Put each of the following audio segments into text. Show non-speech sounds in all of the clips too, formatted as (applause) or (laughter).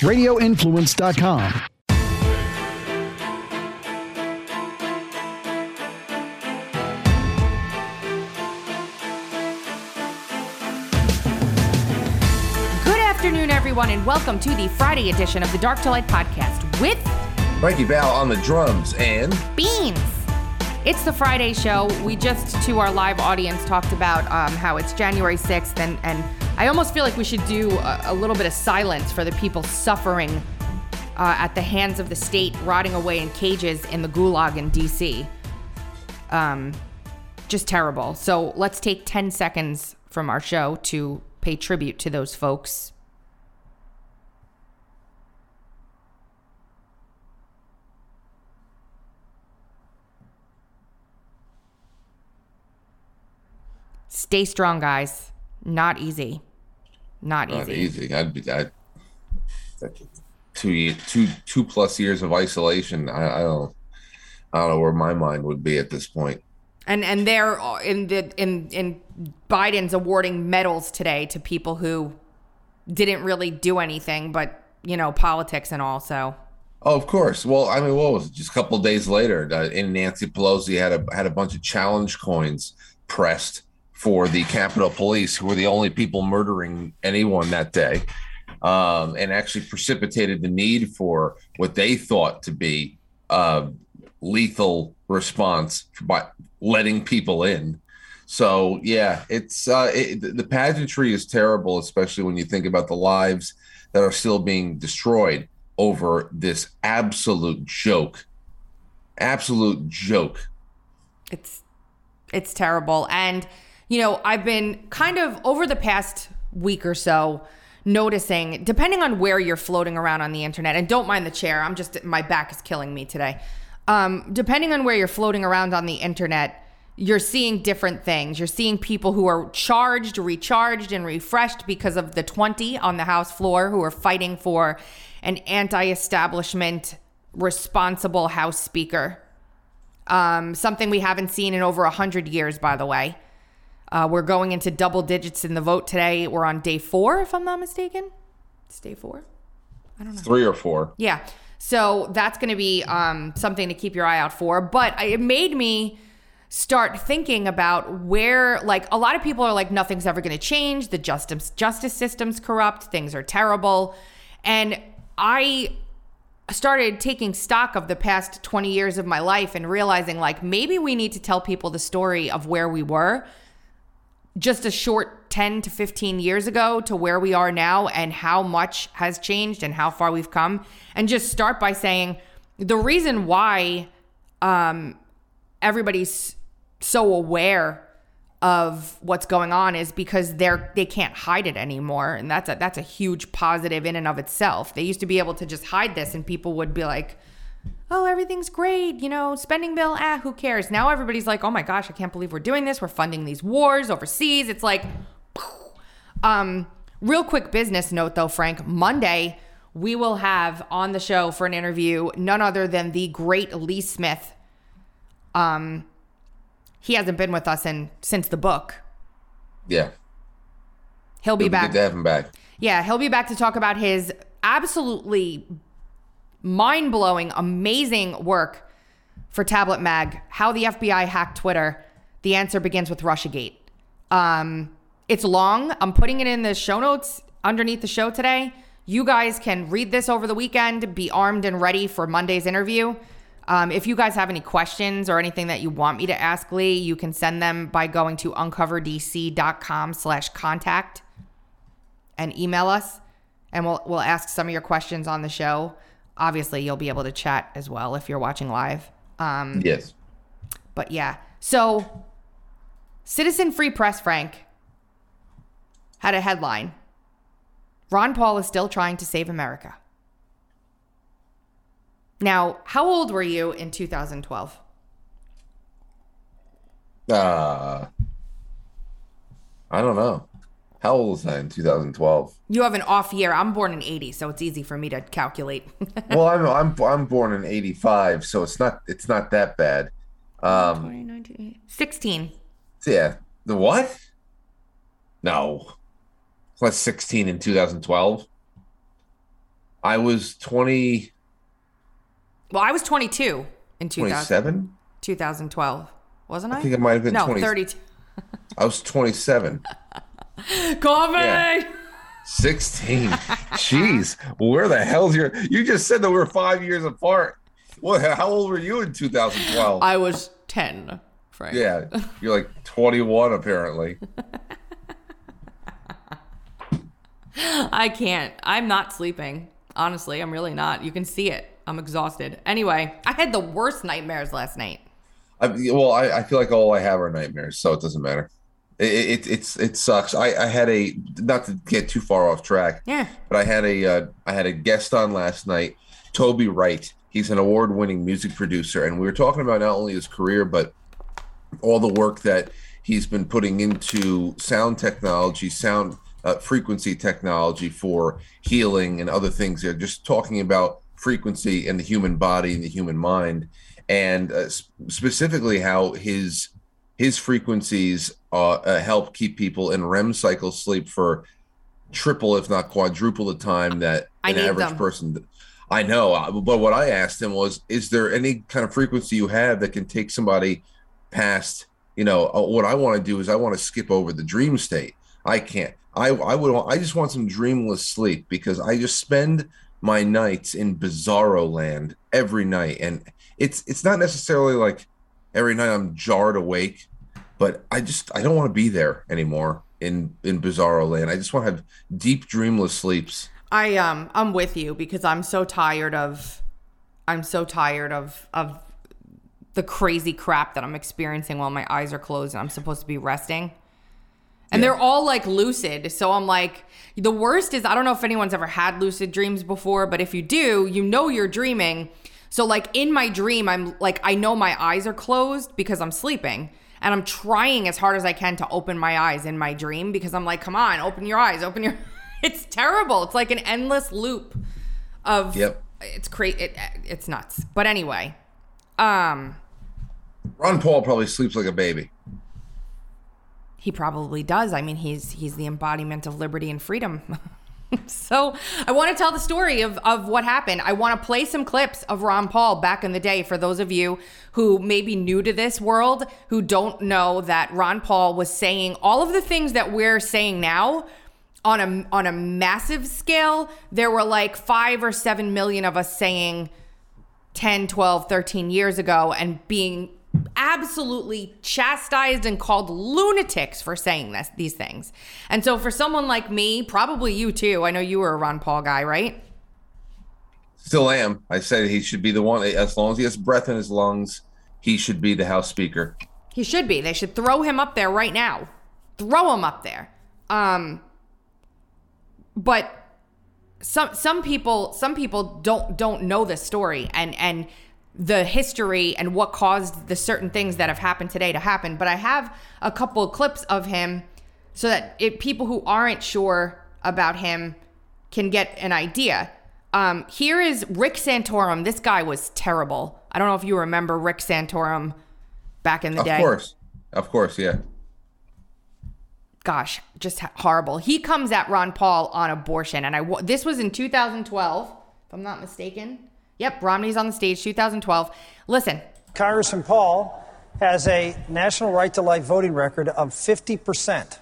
radioinfluence.com. Good afternoon, everyone, and welcome to the Friday edition of the Dark to Light podcast with Frankie Val on the drums and Beans. It's the Friday show. We just, to our live audience, talked about um, how it's January 6th, and, and I almost feel like we should do a, a little bit of silence for the people suffering uh, at the hands of the state, rotting away in cages in the gulag in DC. Um, just terrible. So let's take 10 seconds from our show to pay tribute to those folks. Stay strong, guys. Not easy. Not not easy. easy. I'd be that two two two plus years of isolation. I, I don't I don't know where my mind would be at this point. And and they're in the in in Biden's awarding medals today to people who didn't really do anything, but you know politics and all. So Oh, of course. Well, I mean, what was it? Just a couple of days later, uh, in Nancy Pelosi had a had a bunch of challenge coins pressed for the Capitol Police, who were the only people murdering anyone that day, um, and actually precipitated the need for what they thought to be uh, lethal response by letting people in. So yeah, it's uh, it, the pageantry is terrible, especially when you think about the lives that are still being destroyed over this absolute joke. Absolute joke. it's it's terrible and you know i've been kind of over the past week or so noticing depending on where you're floating around on the internet and don't mind the chair i'm just my back is killing me today. Um, depending on where you're floating around on the internet you're seeing different things. You're seeing people who are charged recharged and refreshed because of the 20 on the house floor who are fighting for an anti-establishment responsible house speaker. Um, something we haven't seen in over 100 years, by the way. Uh, we're going into double digits in the vote today. We're on day four, if I'm not mistaken. It's day four. I don't know. Three or four. Yeah. So that's going to be um, something to keep your eye out for. But it made me start thinking about where, like, a lot of people are like, nothing's ever going to change. The justice justice system's corrupt. Things are terrible. And I started taking stock of the past 20 years of my life and realizing like maybe we need to tell people the story of where we were just a short 10 to 15 years ago to where we are now and how much has changed and how far we've come. And just start by saying the reason why um, everybody's so aware of what's going on is because they're they can't hide it anymore. And that's a that's a huge positive in and of itself. They used to be able to just hide this and people would be like oh everything's great you know spending bill ah who cares? Now everybody's like oh my gosh i can't believe we're doing this. We're funding these wars overseas. It's like um real quick business note though frank. Monday we will have on the show for an interview none other than the great lee smith. Um he hasn't been with us in since the book. Yeah. he'll be It'd back Good to have him back. yeah, he'll be back to talk about his absolutely mind blowing, amazing work for Tablet Mag, how the FBI hacked Twitter. The answer begins with Russiagate. Um, it's long. I'm putting it in the show notes underneath the show today. You guys can read this over the weekend, be armed and ready for Monday's interview. Um, if you guys have any questions or anything that you want me to ask Lee, you can send them by going to uncoverdc.com slash contact and email us and we'll we'll ask some of your questions on the show. Obviously, you'll be able to chat as well if you're watching live. Um, Yes. but yeah. So Citizen Free Press Frank had a headline. Ron Paul is still trying to save America. Now, how old were you in 2012? Uh, I don't know. How old was I in 2012? You have an off year. I'm born in 80, so it's easy for me to calculate. (laughs) well, I'm I'm I'm born in '85, so it's not it's not that bad. Um, 2019. 16. yeah. The what? No. 16 in 2012. I was 20, Well, I was 22 in 2000, 27. 2012, wasn't I? I think it might have been no, 20. 32. I was 27. (laughs) (laughs) Coffee. Yeah. 16. (laughs) Jeez, where the hell's your? You just said that we're five years apart. What? How old were you in 2012? I was 10, Frank. yeah, (laughs) you're like 21 apparently. I can't. I'm not sleeping. Honestly, I'm really not. You can see it. I'm exhausted. Anyway, I had the worst nightmares last night. I, well, I, I feel like all I have are nightmares, so it doesn't matter. It, it it's it sucks. I, I had a not to get too far off track. Yeah. But I had a uh, I had a guest on last night, Toby Wright. He's an award-winning music producer, and we were talking about not only his career but all the work that he's been putting into sound technology, sound uh, frequency technology for healing and other things. They're just talking about frequency and the human body and the human mind, and uh, sp- specifically how his his frequencies uh, uh, help keep people in REM cycle sleep for triple, if not quadruple, the time that I an average them. person. I know, uh, but what I asked him was, is there any kind of frequency you have that can take somebody past? You know, uh, what I want to do is I want to skip over the dream state. I can't. I I would. want- I just want some dreamless sleep because I just spend my nights in bizarro land every night, and it's it's not necessarily like every night I'm jarred awake, but I just I don't want to be there anymore in in bizarro land. I just want to have deep dreamless sleeps. I um I'm with you because I'm so tired of I'm so tired of of the crazy crap that I'm experiencing while my eyes are closed and I'm supposed to be resting. And Yeah. they're all like lucid. So I'm like the worst is I don't know if anyone's ever had lucid dreams before, but if you do, you know you're dreaming. So like in my dream I'm like I know my eyes are closed because I'm sleeping. And I'm trying as hard as I can to open my eyes in my dream because I'm like, come on, open your eyes, open your. (laughs) It's terrible. It's like an endless loop of. Yep. It's crazy. It, it's nuts. But anyway, um, Ron Paul probably sleeps like a baby. he probably does. I mean, he's he's the embodiment of liberty and freedom. (laughs) (laughs) so I want to tell the story of of what happened. I want to play some clips of Ron Paul back in the day for those of you who may be new to this world, who don't know that Ron Paul was saying all of the things that we're saying now on a on a massive scale. There were like 5 or 7 million of us saying 10, 12, 13 years ago and being absolutely chastised and called lunatics for saying this these things. And so for someone like me, probably you too. I know you were a Ron Paul guy, right? Still am. I said he should be the one. As long as he has breath in his lungs, he should be the House Speaker. He should be. They should throw him up there right now. Throw him up there. Um but some some people some people don't don't know this story and and the history and what caused the certain things that have happened today to happen. But I have a couple of clips of him so that it, people who aren't sure about him can get an idea. Um, here is Rick Santorum. This guy was terrible. I don't know if you remember Rick Santorum back in the Of day. Of course, of course, yeah. gosh, just horrible. He comes at Ron Paul on abortion, and I this was in 2012, if I'm not mistaken. Yep, Romney's on the stage, 2012. Listen, Congressman Paul has a national right to life voting record of 50%,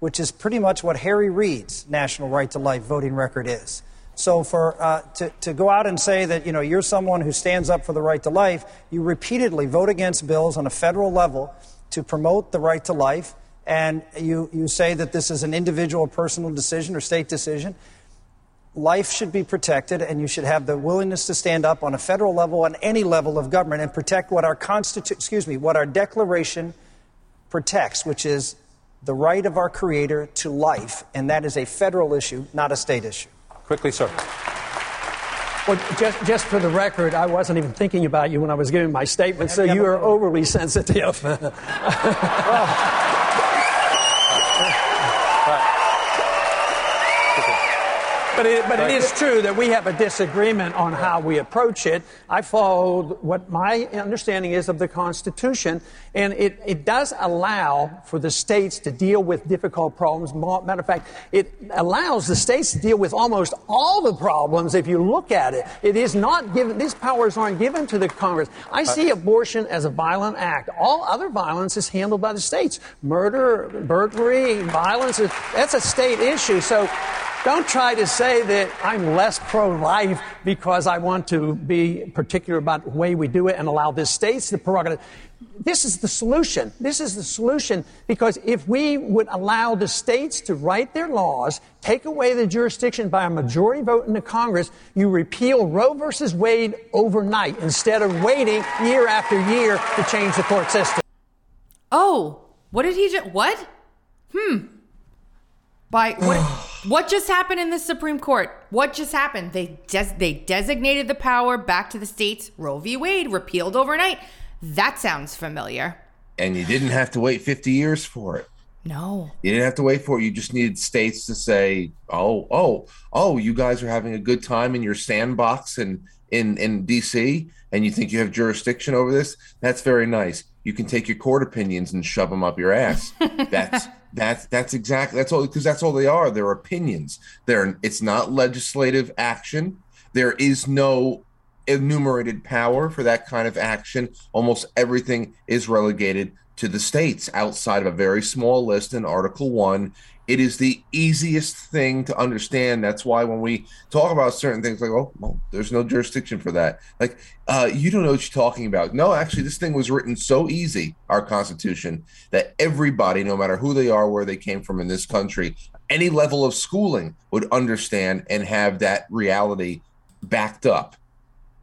which is pretty much what Harry Reid's national right to life voting record is. So for uh, to, to go out and say that you know you're someone who stands up for the right to life, you repeatedly vote against bills on a federal level to promote the right to life, and you, you say that this is an individual personal decision or state decision life should be protected, and you should have the willingness to stand up on a federal level, on any level of government, and protect what our constitu- excuse me, what our Declaration protects, which is the right of our Creator to life, and that is a federal issue, not a state issue. Quickly, sir. Well, just, just for the record, I wasn't even thinking about you when I was giving my statement, so you are overly (laughs) sensitive. (laughs) but it, but it is true that we have a disagreement on how we approach it. I followed what my understanding is of the Constitution, and it, it does allow for the states to deal with difficult problems. Matter of fact, it allows the states to deal with almost all the problems if you look at it. It is not given, these powers aren't given to the Congress. I see uh, abortion as a violent act. All other violence is handled by the states. Murder, burglary, violence, that's a state issue. So don't try to say that I'm less pro life because I want to be particular about the way we do it and allow the states the prerogative. This is the solution. This is the solution because if we would allow the states to write their laws, take away the jurisdiction by a majority vote in the Congress, you repeal Roe versus Wade overnight instead of waiting year after year to change the court system. Oh, what did he just what? Hmm. By what? (sighs) what just happened in the Supreme Court? What just happened? They des- they designated the power back to the states. Roe v. Wade repealed overnight. That sounds familiar. And you didn't have to wait 50 years for it. No. You didn't have to wait for it. You just needed states to say, "Oh, oh, oh, you guys are having a good time in your sandbox and in in DC, and you think you have jurisdiction over this. That's very nice. You can take your court opinions and shove them up your ass. (laughs) That's that's that's exactly that's all because that's all they are. They're opinions. They're it's not legislative action. There is no enumerated power for that kind of action. Almost everything is relegated to the states outside of a very small list in Article One. It is the easiest thing to understand. That's why when we talk about certain things, like, oh, well, there's no jurisdiction for that. Like, uh, you don't know what you're talking about. No, actually, this thing was written so easy, our Constitution, that everybody, no matter who they are, where they came from in this country, any level of schooling would understand and have that reality backed up.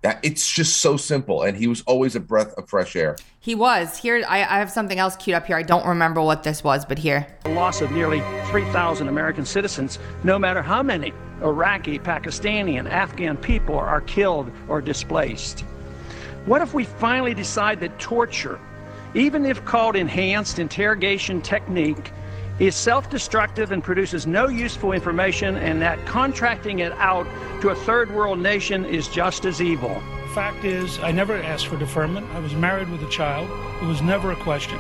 That it's just so simple, and he was always a breath of fresh air. He was. Here, I, I have something else queued up here. I don't remember what this was, but here. The loss of nearly 3,000 American citizens, no matter how many Iraqi, Pakistani, and Afghan people are killed or displaced. What if we finally decide that torture, even if called enhanced interrogation technique, is self destructive and produces no useful information, and that contracting it out to a third world nation is just as evil. Fact is, I never asked for deferment. I was married with a child. It was never a question.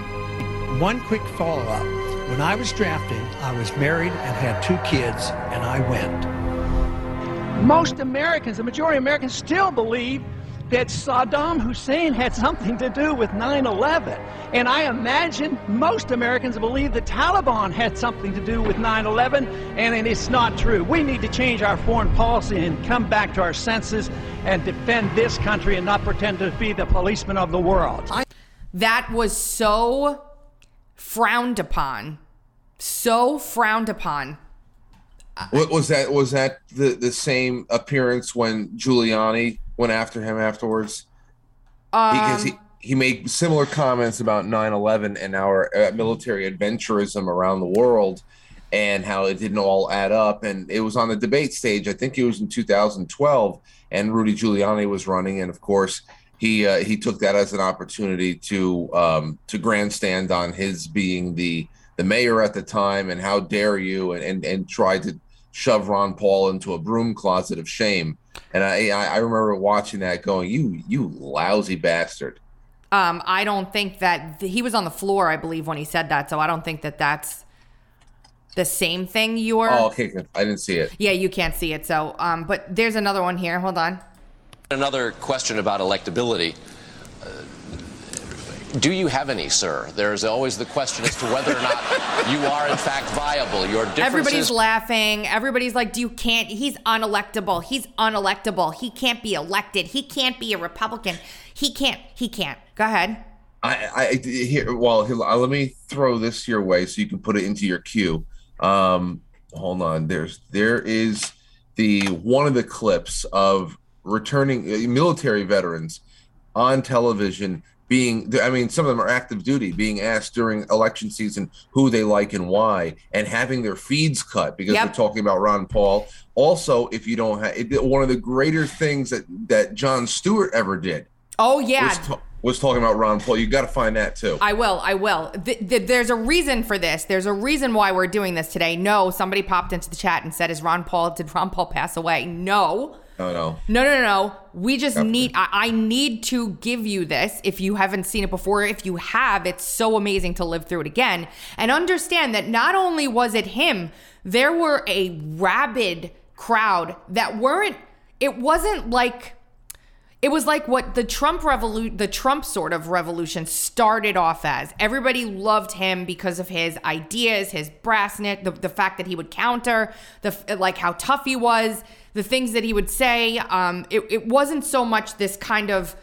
One quick follow up. When I was drafting, I was married and had two kids, and I went. Most Americans, the majority of Americans, still believe that Saddam Hussein had something to do with 9 11. And I imagine most Americans believe the Taliban had something to do with 9 11, and it's not true. We need to change our foreign policy and come back to our senses and defend this country and not pretend to be the policeman of the world. That was so frowned upon. So frowned upon. What was that? Was that the, the same appearance when Giuliani went after him afterwards? Um, because he, he made similar comments about 9-11 and our uh, military adventurism around the world and how it didn't all add up. And it was on the debate stage i think it was in 2012 and rudy giuliani was running. And of course he uh, he took that as an opportunity to um, to grandstand on his being the the mayor at the time and how dare you and and, and tried to shove ron paul into a broom closet of shame and I, I remember watching that going, you you lousy bastard. Um, I don't think that th- he was on the floor, I believe, when he said that. So I don't think that that's the same thing you're. Oh, okay. good. I didn't see it. Yeah, you can't see it. So, um, but there's another one here. Hold on. Another question about electability. Uh, Do you have any, sir? There's always the question as to whether or not you are in fact viable. Your differences. Everybody's laughing. Everybody's like, "Do you can't? He's unelectable. He's unelectable. He can't be elected. He can't be a Republican. He can't. He can't." Go ahead. I, I here. Well, here, uh, let me throw this your way so you can put it into your queue. Um, hold on. There's there is the one of the clips of returning uh, military veterans on television being i mean some of them are active duty being asked during election season who they like and why and having their feeds cut because Yep. they're talking about ron paul also if you don't have it, one of the greater things that that jon stewart ever did Oh yeah, was, ta- was talking about Ron Paul. You got to find that too. I will. I will. Th- th- there's a reason for this. There's a reason why we're doing this today. No, somebody popped into the chat and said, "Is Ron Paul? Did Ron Paul pass away?" No. No, no. No, no, no. We just need, I, I need to give you this if you haven't seen it before. If you have, it's so amazing to live through it again and understand that not only was it him, there were a rabid crowd that weren't, it wasn't like, it was like what the Trump revolution, the Trump sort of revolution started off as. Everybody loved him because of his ideas, his brassness, the, the fact that he would counter, the like how tough he was, the things that he would say. Um, it, it wasn't so much this kind of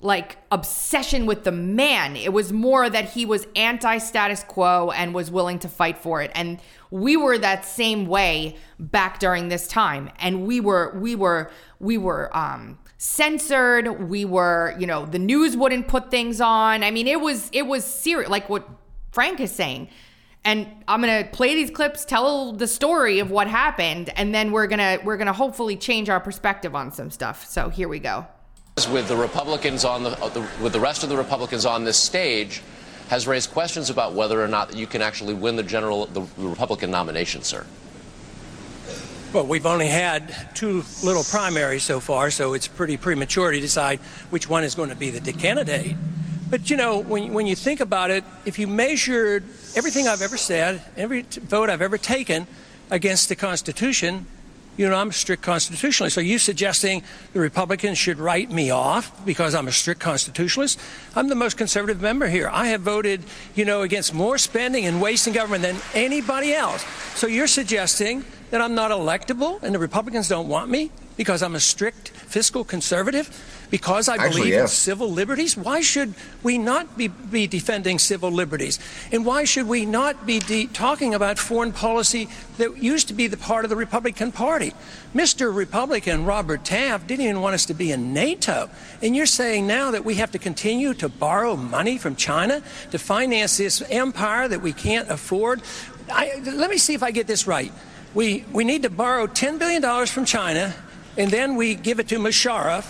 like obsession with the man. It was more that he was anti status quo and was willing to fight for it. And we were that same way back during this time. And we were, we were, we were, um, censored. We were you know the news wouldn't put things on. I mean it was it was serious like what frank is saying. And i'm gonna play these clips tell the story of what happened and then we're gonna we're gonna hopefully change our perspective on some stuff. So here we go. With the Republicans on the, with the rest of the Republicans on this stage has raised questions about whether or not you can actually win the general the Republican nomination, sir. Well, we've only had two little primaries so far, so it's pretty premature to decide which one is going to be the candidate. But you know, when when you think about it, if you measured everything I've ever said, every vote I've ever taken against the Constitution, you know, I'm a strict constitutionalist. Are you suggesting the Republicans should write me off because I'm a strict constitutionalist? I'm the most conservative member here. I have voted, you know, against more spending and wasting government than anybody else. So you're suggesting that I'm not electable and the Republicans don't want me because I'm a strict fiscal conservative? Because I Actually, believe in civil liberties? Why should we not be, be defending civil liberties? And why should we not be de- talking about foreign policy that used to be the part of the Republican Party? Mr. Republican Robert Taft didn't even want us to be in NATO. And you're saying now that we have to continue to borrow money from China to finance this empire that we can't afford? I, let me see if I get this right. We, we need to borrow $10 billion from China, and then we give it to Musharraf,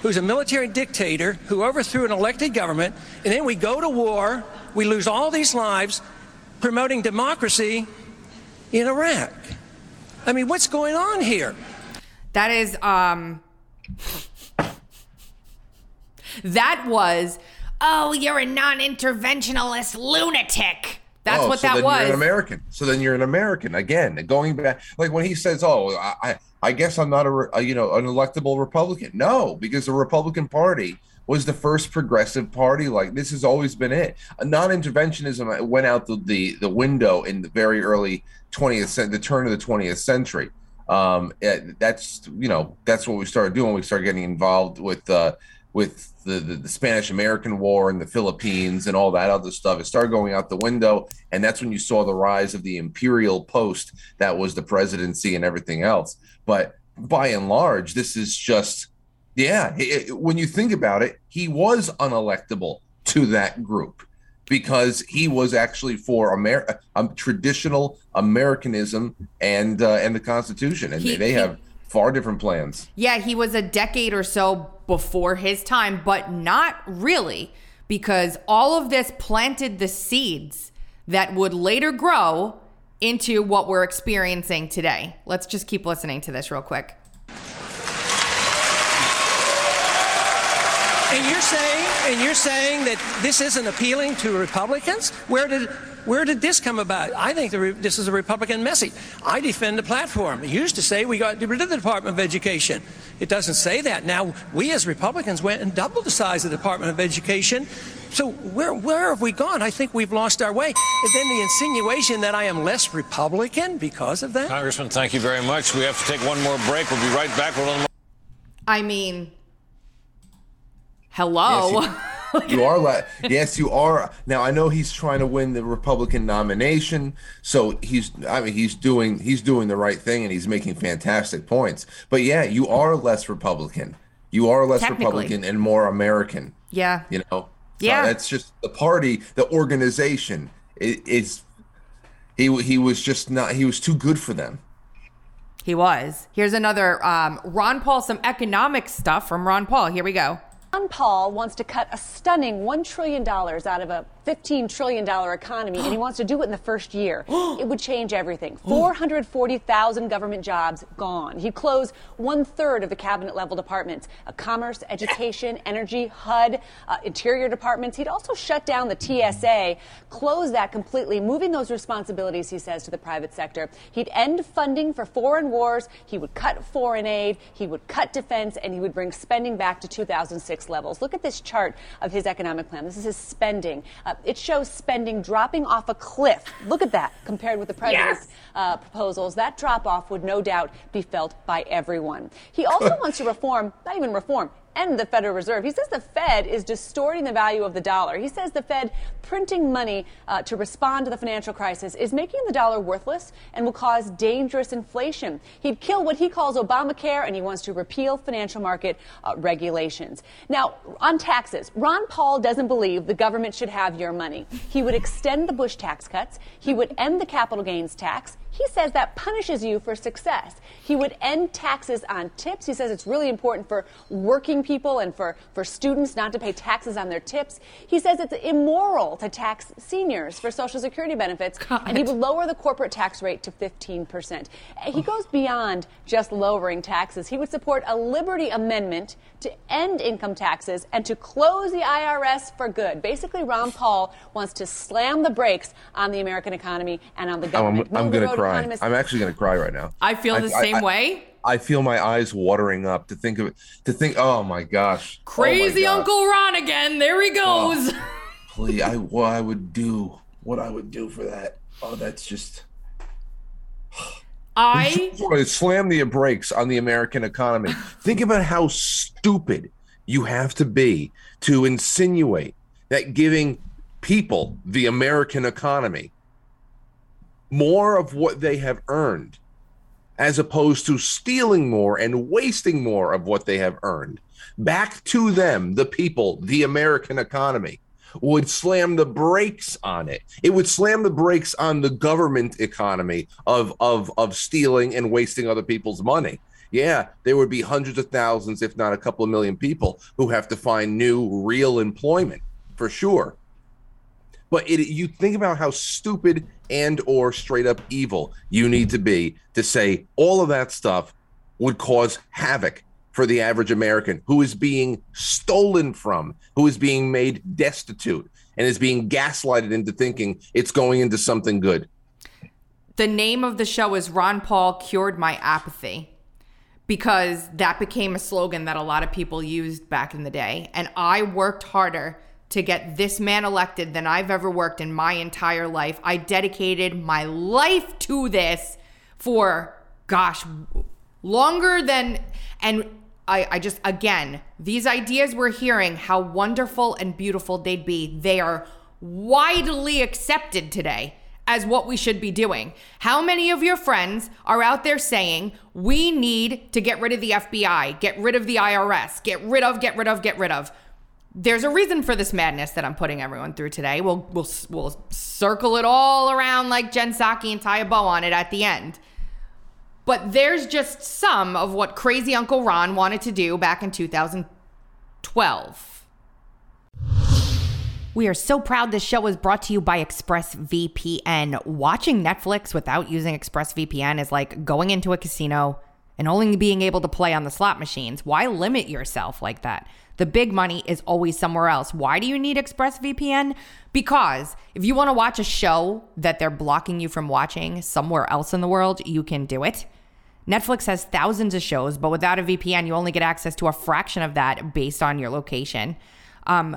who's a military dictator who overthrew an elected government, and then we go to war, we lose all these lives promoting democracy in Iraq. I mean, what's going on here? That is um That was oh, you're a non-interventionalist lunatic. That's Oh, what so that then was. You're an American. So then you're an American again. Going back, like when he says, "Oh, I, I- I guess I'm not a, a, you know, an electable Republican." No, because the Republican Party was the first progressive party. Like this has always been it. Non-interventionism went out the, the the window in the very early 20th, cent- the turn of the 20th century. Um, that's you know that's what we started doing. We started getting involved with uh, with the, the, the Spanish American War and the Philippines and all that other stuff. It started going out the window. And that's when you saw the rise of the imperial post that was the presidency and everything else. But by and large, this is just, yeah, it- it- when you think about it, he was unelectable to that group because he was actually for Amer- um, traditional Americanism and uh, and the Constitution, and He- they he- have far different plans. Yeah, he was a decade or so before his time, but not really, because all of this planted the seeds that would later grow into what we're experiencing today. Let's just keep listening to this real quick. And you're saying, and you're saying that this isn't appealing to Republicans? Where did, where did this come about? I think the, re- this is a Republican message. I defend the platform. It used to say we got rid of the Department of Education. It doesn't say that now. We as Republicans went and doubled the size of the Department of Education. So where where have we gone? I think we've lost our way. And then the insinuation that I am less Republican because of that. Congressman, thank you very much. We have to take one more break. We'll be right back with a little more. I mean, hello. Yes, (laughs) you are la- yes you are now i know he's trying to win the republican nomination so he's i mean he's doing he's doing the right thing and he's making fantastic points but yeah you are less republican you are less republican and more american yeah. you know Yeah. so that's just the party the organization it, it's he he was just not he was too good for them He was. Here's another um, Ron Paul, some economic stuff from Ron Paul. Here we go. Ron Paul wants to cut a stunning $1 trillion out of a $15 trillion economy, and he (gasps) wants to do it in the first year. (gasps) it would change everything. 440,000 government jobs gone. He'd close one third of the cabinet level departments uh, commerce, education, (laughs) energy, HUD, uh, interior departments. He'd also shut down the TSA, close that completely, moving those responsibilities, he says, to the private sector. He'd end funding for foreign wars. He would cut foreign aid. He would cut defense, and he would bring spending back to 2006 levels. Look at this chart of his economic plan. This is his spending. Uh, it shows spending dropping off a cliff. Look at that compared with the president's Yes. uh, proposals. That drop off would no doubt be felt by everyone. He also (laughs) wants to reform, not even reform, end the Federal Reserve. He says the Fed is distorting the value of the dollar. He says the Fed printing money uh, to respond to the financial crisis is making the dollar worthless and will cause dangerous inflation. He'd kill what he calls Obamacare and he wants to repeal financial market uh, regulations. Now, on taxes, Ron Paul doesn't believe the government should have your money. He would extend the Bush tax cuts. He would end the capital gains tax. He says that punishes you for success. He would end taxes on tips. He says it's really important for working people and for, for students not to pay taxes on their tips. He says it's immoral to tax seniors for Social Security benefits. And he would lower the corporate tax rate to 15%. He goes beyond just lowering taxes. He would support a Liberty Amendment to end income taxes and to close the IRS for good. Basically, Ron Paul wants to slam the brakes on the American economy and on the I'm, government. I'm going to cry. economist- I'm actually going to cry right now. I feel the same way. I feel my eyes watering up to think of it. To think, oh my gosh, Oh my Crazy Uncle Ron again. There he oh, goes. Please, I what I would do, what I would do for that. Oh, that's just. (sighs) I slam the brakes on the American economy. (sighs) Think about how stupid you have to be to insinuate that giving people the American economy more of what they have earned, as opposed to stealing more and wasting more of what they have earned, back to them, the people, the American economy, would slam the brakes on it. It would slam the brakes on the government economy of of of stealing and wasting other people's money. Yeah, there would be hundreds of thousands, if not a couple of million people who have to find new real employment for sure but it, you think about how stupid and or straight up evil you need to be to say all of that stuff would cause havoc for the average american who is being stolen from who is being made destitute and is being gaslighted into thinking it's going into something good the name of the show is Ron Paul cured my apathy because that became a slogan that a lot of people used back in the day. And I worked harder to get this man elected than I've ever worked in my entire life. I dedicated my life to this for, gosh, longer than, and I, I just, again, these ideas we're hearing, how wonderful and beautiful they'd be, they are widely accepted today as what we should be doing. How many of your friends are out there saying, we need to get rid of the FBI, get rid of the IRS, get rid of, get rid of, get rid of? There's a reason for this madness that I'm putting everyone through today. We'll, we'll, we'll circle it all around like Jen Psaki and tie a bow on it at the end. But there's just some of what crazy Uncle Ron wanted to do back in 2012. We are so proud this show is brought to you by ExpressVPN. Watching Netflix without using ExpressVPN is like going into a casino and only being able to play on the slot machines. Why limit yourself like that? The big money is always somewhere else. Why do you need ExpressVPN? Because if you want to watch a show that they're blocking you from watching somewhere else in the world, you can do it. Netflix has thousands of shows, but without a VPN, you only get access to a fraction of that based on your location. Um,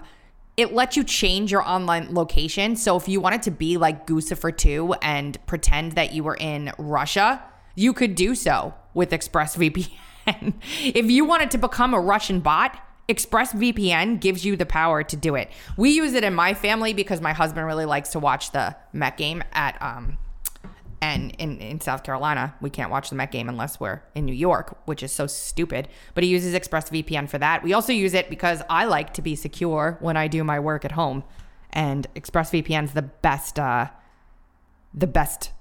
it lets you change your online location. So if you wanted to be like Guccifer 2 and pretend that you were in Russia, you could do so with ExpressVPN. (laughs) if you wanted to become a Russian bot, ExpressVPN gives you the power to do it. We use it in my family because my husband really likes to watch the Met game at um and in, in South Carolina, we can't watch the Met game unless we're in New York, which is so stupid. But he uses ExpressVPN for that. We also use it because I like to be secure when I do my work at home, and ExpressVPN is the best, uh, the best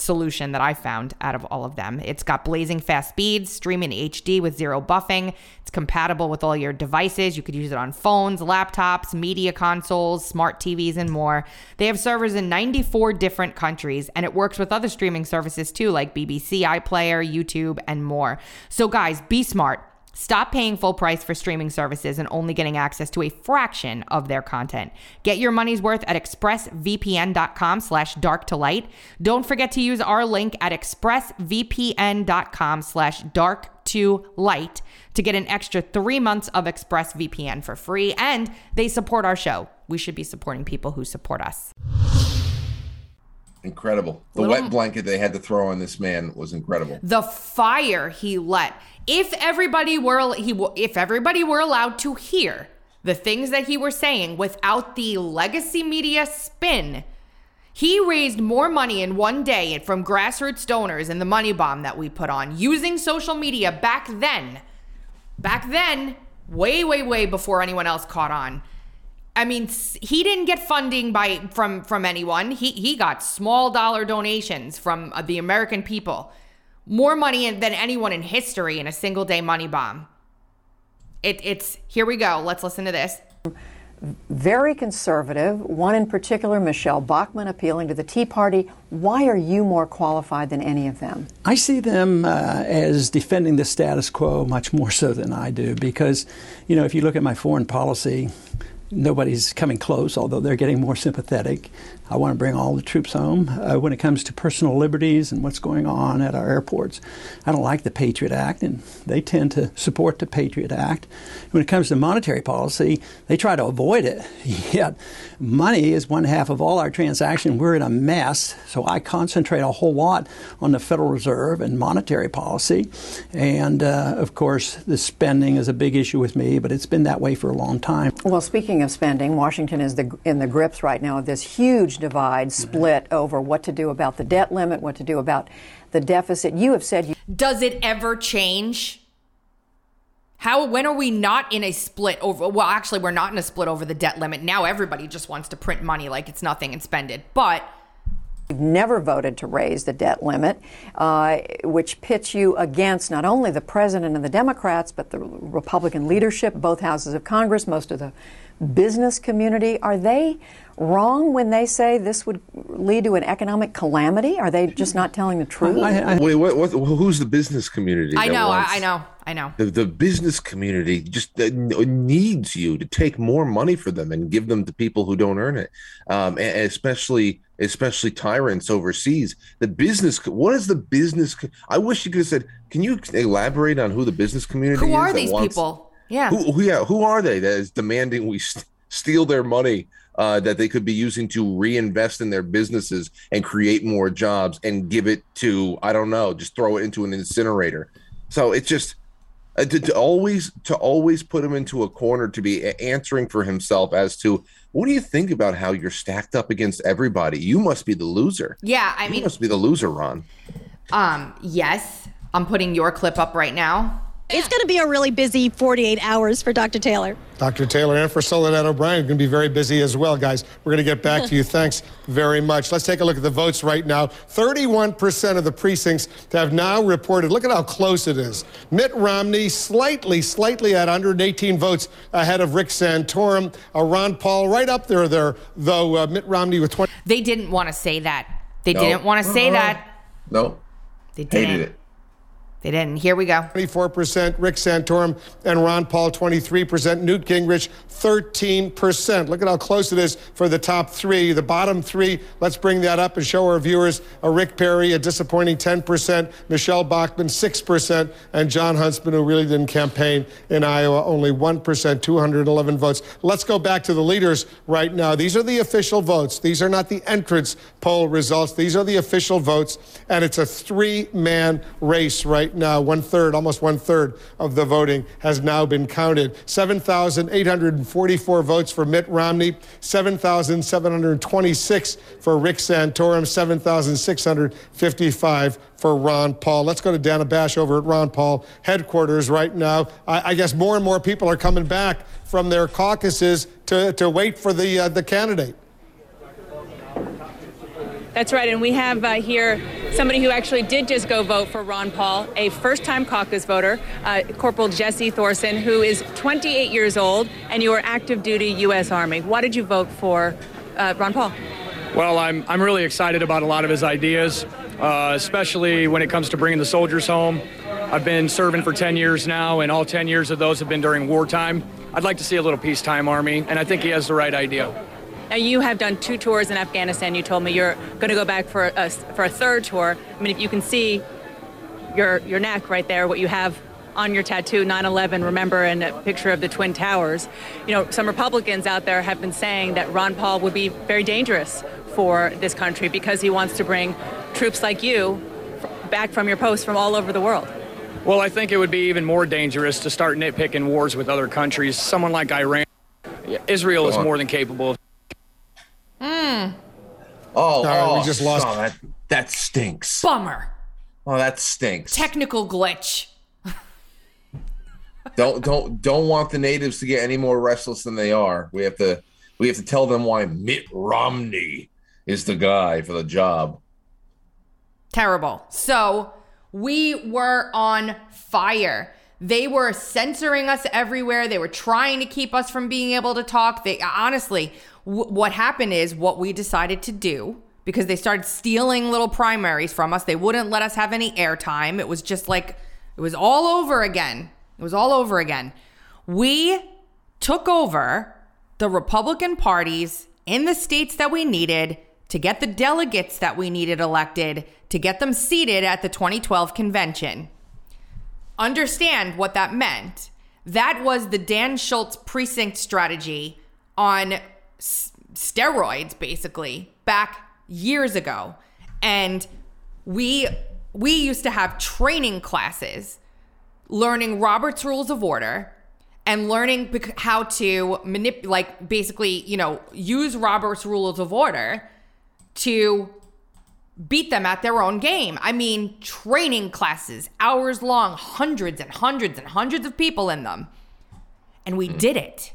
solution that I found out of all of them. It's got blazing fast speeds, streaming HD with zero buffing. It's compatible with all your devices. You could use it on phones, laptops, media consoles, smart TVs, and more. They have servers in 94 different countries, and it works with other streaming services too, like BBC, iPlayer, YouTube, and more. So, guys, be smart. Stop paying full price for streaming services and only getting access to a fraction of their content. Get your money's worth at expressvpn.com slash dark to light. Don't forget to use our link at expressvpn.com slash dark to light to get an extra three months of ExpressVPN for free. And they support our show. We should be supporting people who support us. Incredible. The Little- wet blanket they had to throw on this man was incredible. the fire he let. If everybody were he if everybody were allowed to hear the things that he were saying without the legacy media spin, he raised more money in one day from grassroots donors and the money bomb that we put on using social media back then. Back then, way way way before anyone else caught on. I mean, he didn't get funding by from from anyone. He he got small dollar donations from uh, the American people. More money than anyone in history in a single day money bomb. It, it's here we go. Let's listen to this. very conservative, one in particular, Michele Bachmann, appealing to the Tea Party. Why are you more qualified than any of them? I see them uh, as defending the status quo much more so than I do because, you know, if you look at my foreign policy, nobody's coming close, although they're getting more sympathetic. I want to bring all the troops home. Uh, when it comes to personal liberties and what's going on at our airports, I don't like the Patriot Act, and they tend to support the Patriot Act. When it comes to monetary policy, they try to avoid it. (laughs) Yet, money is one half of all our transaction. We're in a mess, so I concentrate a whole lot on the Federal Reserve and monetary policy. And uh, of course, the spending is a big issue with me, but it's been that way for a long time. Well, speaking of spending, Washington is the, in the grips right now of this huge divide, split over what to do about the debt limit, what to do about the deficit. You have said you Does it ever change? How when are we not in a split over well actually we're not in a split over the debt limit. Now everybody just wants to print money like it's nothing and spend it. But You've never voted to raise the debt limit, uh, which pits you against not only the president and the Democrats, but the Republican leadership, both houses of Congress, most of the business community. Are they wrong when they say this would lead to an economic calamity? Are they just not telling the truth? Wait, what, what, who's the business community? I know, I, I know, I know. The, the business community just uh, needs you to take more money for them and give them to people who don't earn it, um, especially especially tyrants overseas. The business, what is the business? I wish you could have said. Can you elaborate on who the business community? Who is are these wants- people? Yeah. Who, who, yeah, who are they that is demanding we st- steal their money uh, that they could be using to reinvest in their businesses and create more jobs and give it to I don't know, just throw it into an incinerator. So it's just uh, to, to always to always put him into a corner to be answering for himself as to what do you think about how you're stacked up against everybody? You must be the loser. Yeah, I You mean must be the loser, Ron. um yes. I'm putting your clip up right now. It's going to be a really busy 48 hours for Dr. Taylor. Dr. Taylor and for Soledad O'Brien going to be very busy as well, guys. We're going to get back to you. (laughs) Thanks very much. Let's take a look at the votes right now. 31% of the precincts have now reported. Look at how close it is. Mitt Romney slightly, slightly at 118 votes ahead of Rick Santorum. Uh, Ron Paul right up there, there though. Uh, Mitt Romney with 20. They didn't want to say that. They No. didn't want to say Uh-uh. that. No, They didn't. hated it. They didn't. Here we go. 24%, Rick Santorum and Ron Paul 23%, Newt Gingrich 13%. Look at how close it is for the top three. The bottom three, let's bring that up and show our viewers a Rick Perry, a disappointing 10%, Michele Bachmann 6%, and Jon Huntsman, who really didn't campaign in Iowa, only 1%, 211 votes. Let's go back to the leaders right now. These are the official votes. These are not the entrance poll results. These are the official votes, and it's a three-man race right now. One third, almost one third of the voting has now been counted. 7,844 votes for Mitt Romney, 7,726 for Rick Santorum, 7,655 for Ron Paul. Let's go to Dana Bash over at Ron Paul headquarters right now. I, I guess more and more people are coming back from their caucuses to, to wait for the uh, the candidate. That's right, and we have uh, here somebody who actually did just go vote for Ron Paul, a first time caucus voter, uh, Corporal Jesse Thorson, who is 28 years old, and you are active duty U.S. Army. Why did you vote for uh, Ron Paul? Well, I'm, I'm really excited about a lot of his ideas, uh, especially when it comes to bringing the soldiers home. I've been serving for 10 years now, and all 10 years of those have been during wartime. I'd like to see a little peacetime army, and I think he has the right idea. Now, you have done two tours in Afghanistan. You told me you're going to go back for a, for a third tour. I mean, if you can see your, your neck right there, what you have on your tattoo, 9 11, remember, and a picture of the Twin Towers. You know, some Republicans out there have been saying that Ron Paul would be very dangerous for this country because he wants to bring troops like you back from your post from all over the world. Well, I think it would be even more dangerous to start nitpicking wars with other countries. Someone like Iran, Israel is more than capable of. Oh, we oh, just lost- oh, that, that stinks. Bummer. Oh, that stinks. Technical glitch. don't don't don't want the natives to get any more restless than they are. We have to we have to tell them why Mitt Romney is the guy for the job. Terrible. So we were on fire. They were censoring us everywhere. They were trying to keep us from being able to talk. They honestly, w- what happened is what we decided to do because they started stealing little primaries from us. They wouldn't let us have any airtime. It was just like it was all over again. It was all over again. We took over the Republican parties in the states that we needed to get the delegates that we needed elected to get them seated at the 2012 convention. Understand what that meant. That was the Dan Schultz precinct strategy on s- steroids, basically, back years ago. And we we used to have training classes learning Robert's Rules of Order and learning bec- how to manipulate, like basically, you know, use Robert's Rules of Order to beat them at their own game. I mean, training classes, hours long, hundreds and hundreds and hundreds of people in them. And we hmm. did it.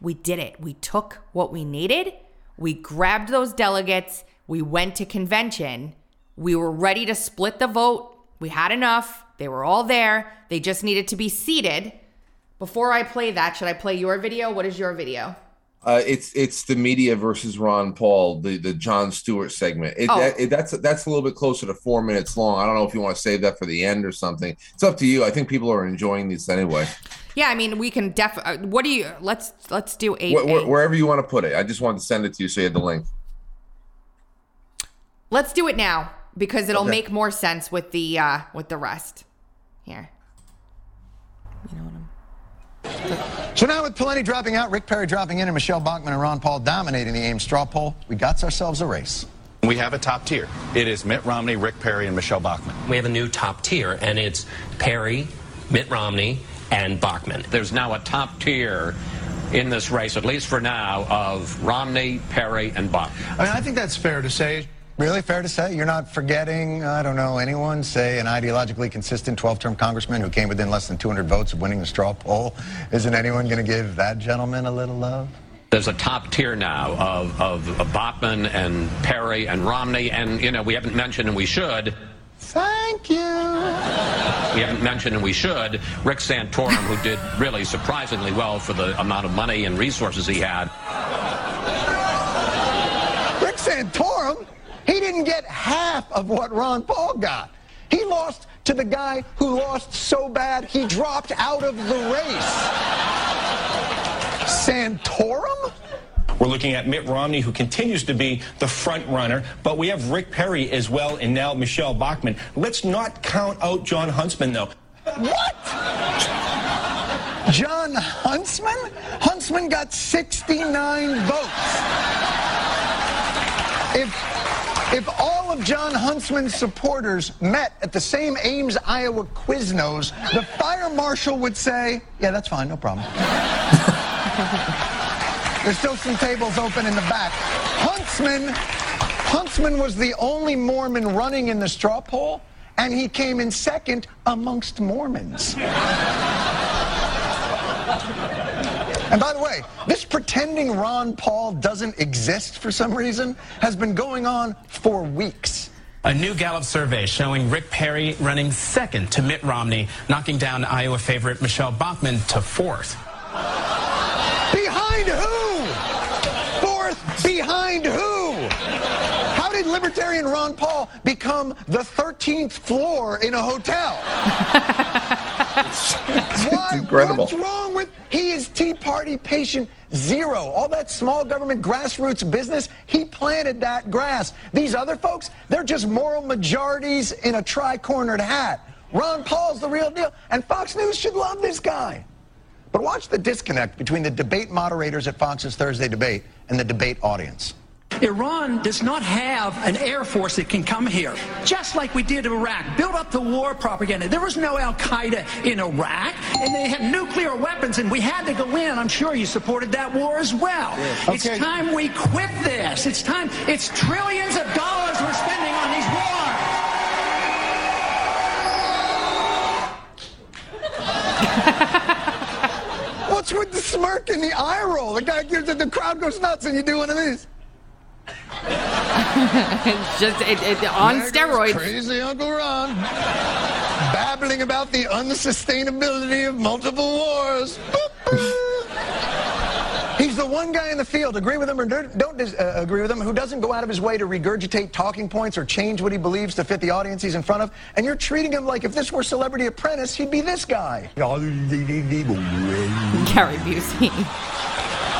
We did it. We took what we needed. We grabbed those delegates. We went to convention. We were ready to split the vote. We had enough. They were all there. They just needed to be seated. Before I play that, should I play your video? What is your video? Uh, it's it's the media versus Ron Paul, the the Jon Stewart segment. It, Oh. that, it, that's that's a little bit closer to four minutes long. I don't know if you want to save that for the end or something. It's up to you. I think people are enjoying this anyway. Yeah, I mean, we can def. Uh, what do you? Let's let's do eight. Wh- eight. wherever you want to put it. I just wanted to send it to you so you had the link. Let's do it now because it'll Okay. make more sense with the uh with the rest. Here. So now with Pawlenty dropping out, Rick Perry dropping in, and Michele Bachmann and Ron Paul dominating the Ames straw poll, we got ourselves a race. We have a top tier. It is Mitt Romney, Rick Perry, and Michele Bachmann. We have a new top tier, and it's Perry, Mitt Romney, and Bachmann. There's now a top tier in this race, at least for now, of Romney, Perry, and Bachmann. I mean, I think that's fair to say. Really fair to say? You're not forgetting, uh, I don't know, anyone, say an ideologically consistent 12 term congressman who came within less than 200 votes of winning the straw poll? Isn't anyone going to give that gentleman a little love? There's a top tier now of, of, of Bachmann and Perry and Romney, and, you know, we haven't mentioned, and we should, Thank you. we haven't mentioned, and we should, Rick Santorum, who did really surprisingly well for the amount of money and resources he had. Rick Santorum, he didn't get half of what Ron Paul got. He lost to the guy who lost so bad he dropped out of the race. Santorum? We're looking at Mitt Romney, who continues to be the front runner, but we have Rick Perry as well, and now Michele Bachmann. Let's not count out Jon Huntsman, though. What? Jon Huntsman? Huntsman got 69 votes. If, if all of Jon Huntsman's supporters met at the same Ames, Iowa Quiznos, the fire marshal would say, yeah, that's fine, no problem. (laughs) There's still some tables open in the back. Huntsman, Huntsman was the only Mormon running in the straw poll, and he came in second amongst Mormons. And by the way, this pretending Ron Paul doesn't exist for some reason has been going on for weeks. A new Gallup survey showing Rick Perry running second to Mitt Romney, knocking down Iowa favorite Michele Bachmann to fourth. Behind who? Fourth, behind who? How did libertarian Ron Paul become the 13th floor in a hotel? (laughs) Why? incredible. What's wrong with? He is Tea Party patient zero. All that small government grassroots business, he planted that grass. These other folks, they're just moral majorities in a tri-cornered hat. Ron Paul's the real deal, and Fox News should love this guy. But watch the disconnect between the debate moderators at Fox's Thursday debate and the debate audience. Iran does not have an air force that can come here, just like we did Iraq. Build up the war propaganda. There was no Al Qaeda in Iraq, and they had nuclear weapons, and we had to go in. I'm sure you supported that war as well. It's Okay. time we quit this. It's time. It's trillions of dollars we're spending on these wars. (laughs) What's with the smirk and the eye roll? The guy gives it, the crowd goes nuts, and you do one of these. It's (laughs) just it, it, on There goes steroids. Crazy Uncle Ron. Babbling about the unsustainability of multiple wars. Boop, boop. He's the one guy in the field, agree with him or don't don't dis- uh, agree with him, who doesn't go out of his way to regurgitate talking points or change what he believes to fit the audience he's in front of. And you're treating him like if this were Celebrity Apprentice, he'd be this guy. Gary Busey.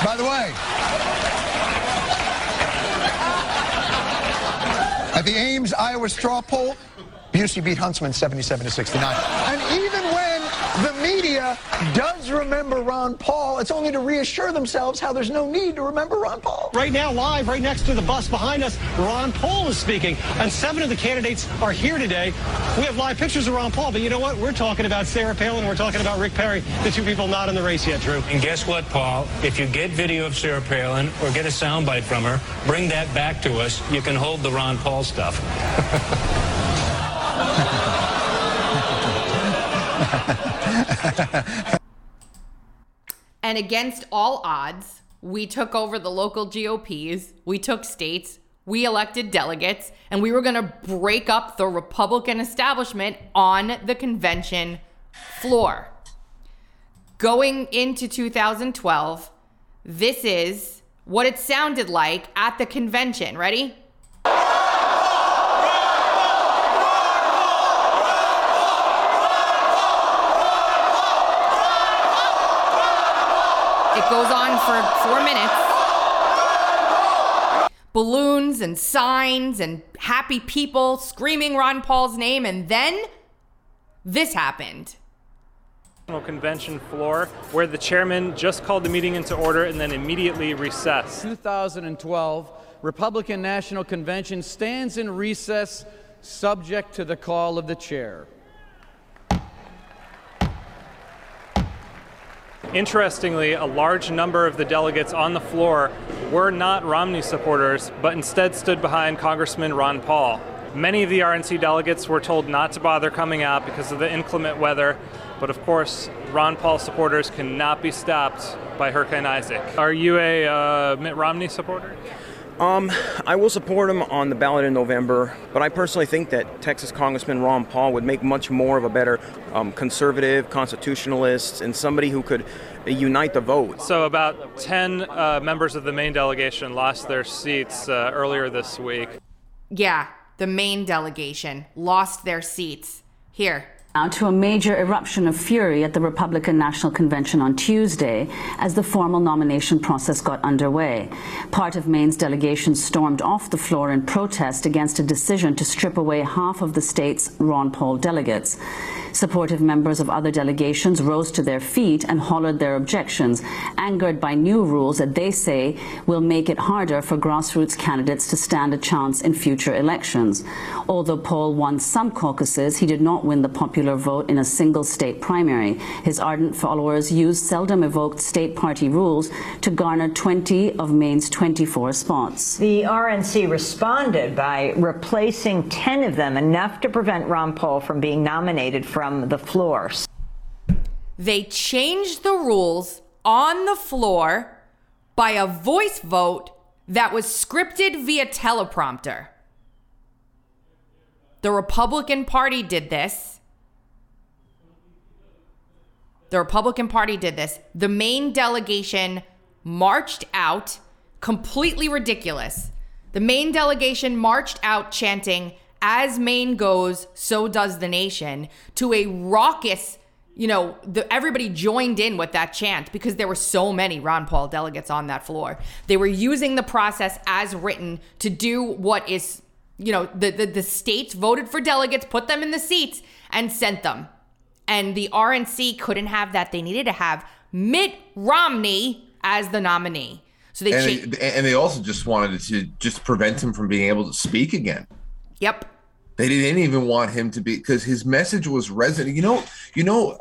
By the way, at the Ames Iowa straw poll, Busey beat Huntsman 77 to 69. And even the media does remember Ron Paul, it's only to reassure themselves how there's no need to remember Ron Paul. Right now, live, right next to the bus behind us, Ron Paul is speaking, and seven of the candidates are here today. We have live pictures of Ron Paul, but you know what? We're talking about Sarah Palin, we're talking about Rick Perry, the two people not in the race yet, Drew. And guess what, Paul? If you get video of Sarah Palin or get a soundbite from her, bring that back to us. You can hold the Ron Paul stuff. (laughs) (laughs) And against all odds, we took over the local GOPs, we took states, we elected delegates, and we were going to break up the Republican establishment on the convention floor. Going into 2012, this is what it sounded like at the convention. Ready? Goes on for four minutes. Balloons and signs and happy people screaming Ron Paul's name, and then this happened. National Convention floor where the chairman just called the meeting into order and then immediately recessed. 2012 Republican National Convention stands in recess subject to the call of the chair. Interestingly, a large number of the delegates on the floor were not Romney supporters, but instead stood behind Congressman Ron Paul. Many of the RNC delegates were told not to bother coming out because of the inclement weather, but of course, Ron Paul supporters cannot be stopped by Hurricane Isaac. Are you a uh, Mitt Romney supporter? Um, I will support him on the ballot in November, but I personally think that Texas Congressman Ron Paul would make much more of a better um, conservative, constitutionalist, and somebody who could unite the vote. So, about 10 uh, members of the Maine delegation lost their seats uh, earlier this week. Yeah, the Maine delegation lost their seats. Here. Now to a major eruption of fury at the Republican National Convention on Tuesday as the formal nomination process got underway. Part of Maine's delegation stormed off the floor in protest against a decision to strip away half of the state's Ron Paul delegates. Supportive members of other delegations rose to their feet and hollered their objections, angered by new rules that they say will make it harder for grassroots candidates to stand a chance in future elections. Although Paul won some caucuses, he did not win the popular vote in a single state primary. His ardent followers used seldom evoked state party rules to garner 20 of Maine's 24 spots. The RNC responded by replacing 10 of them, enough to prevent Ron Paul from being nominated from the floor. They changed the rules on the floor by a voice vote that was scripted via teleprompter. The Republican Party did this. The Republican Party did this. The Maine delegation marched out, completely ridiculous. The Maine delegation marched out chanting, As Maine goes, so does the nation, to a raucous you know, the, everybody joined in with that chant because there were so many Ron Paul delegates on that floor. They were using the process as written to do what is, you know, the, the, the states voted for delegates, put them in the seats, and sent them. And the RNC couldn't have that. They needed to have Mitt Romney as the nominee. So they and, they, and they also just wanted to just prevent him from being able to speak again. Yep. They didn't even want him to be because his message was resonant. You know, you know,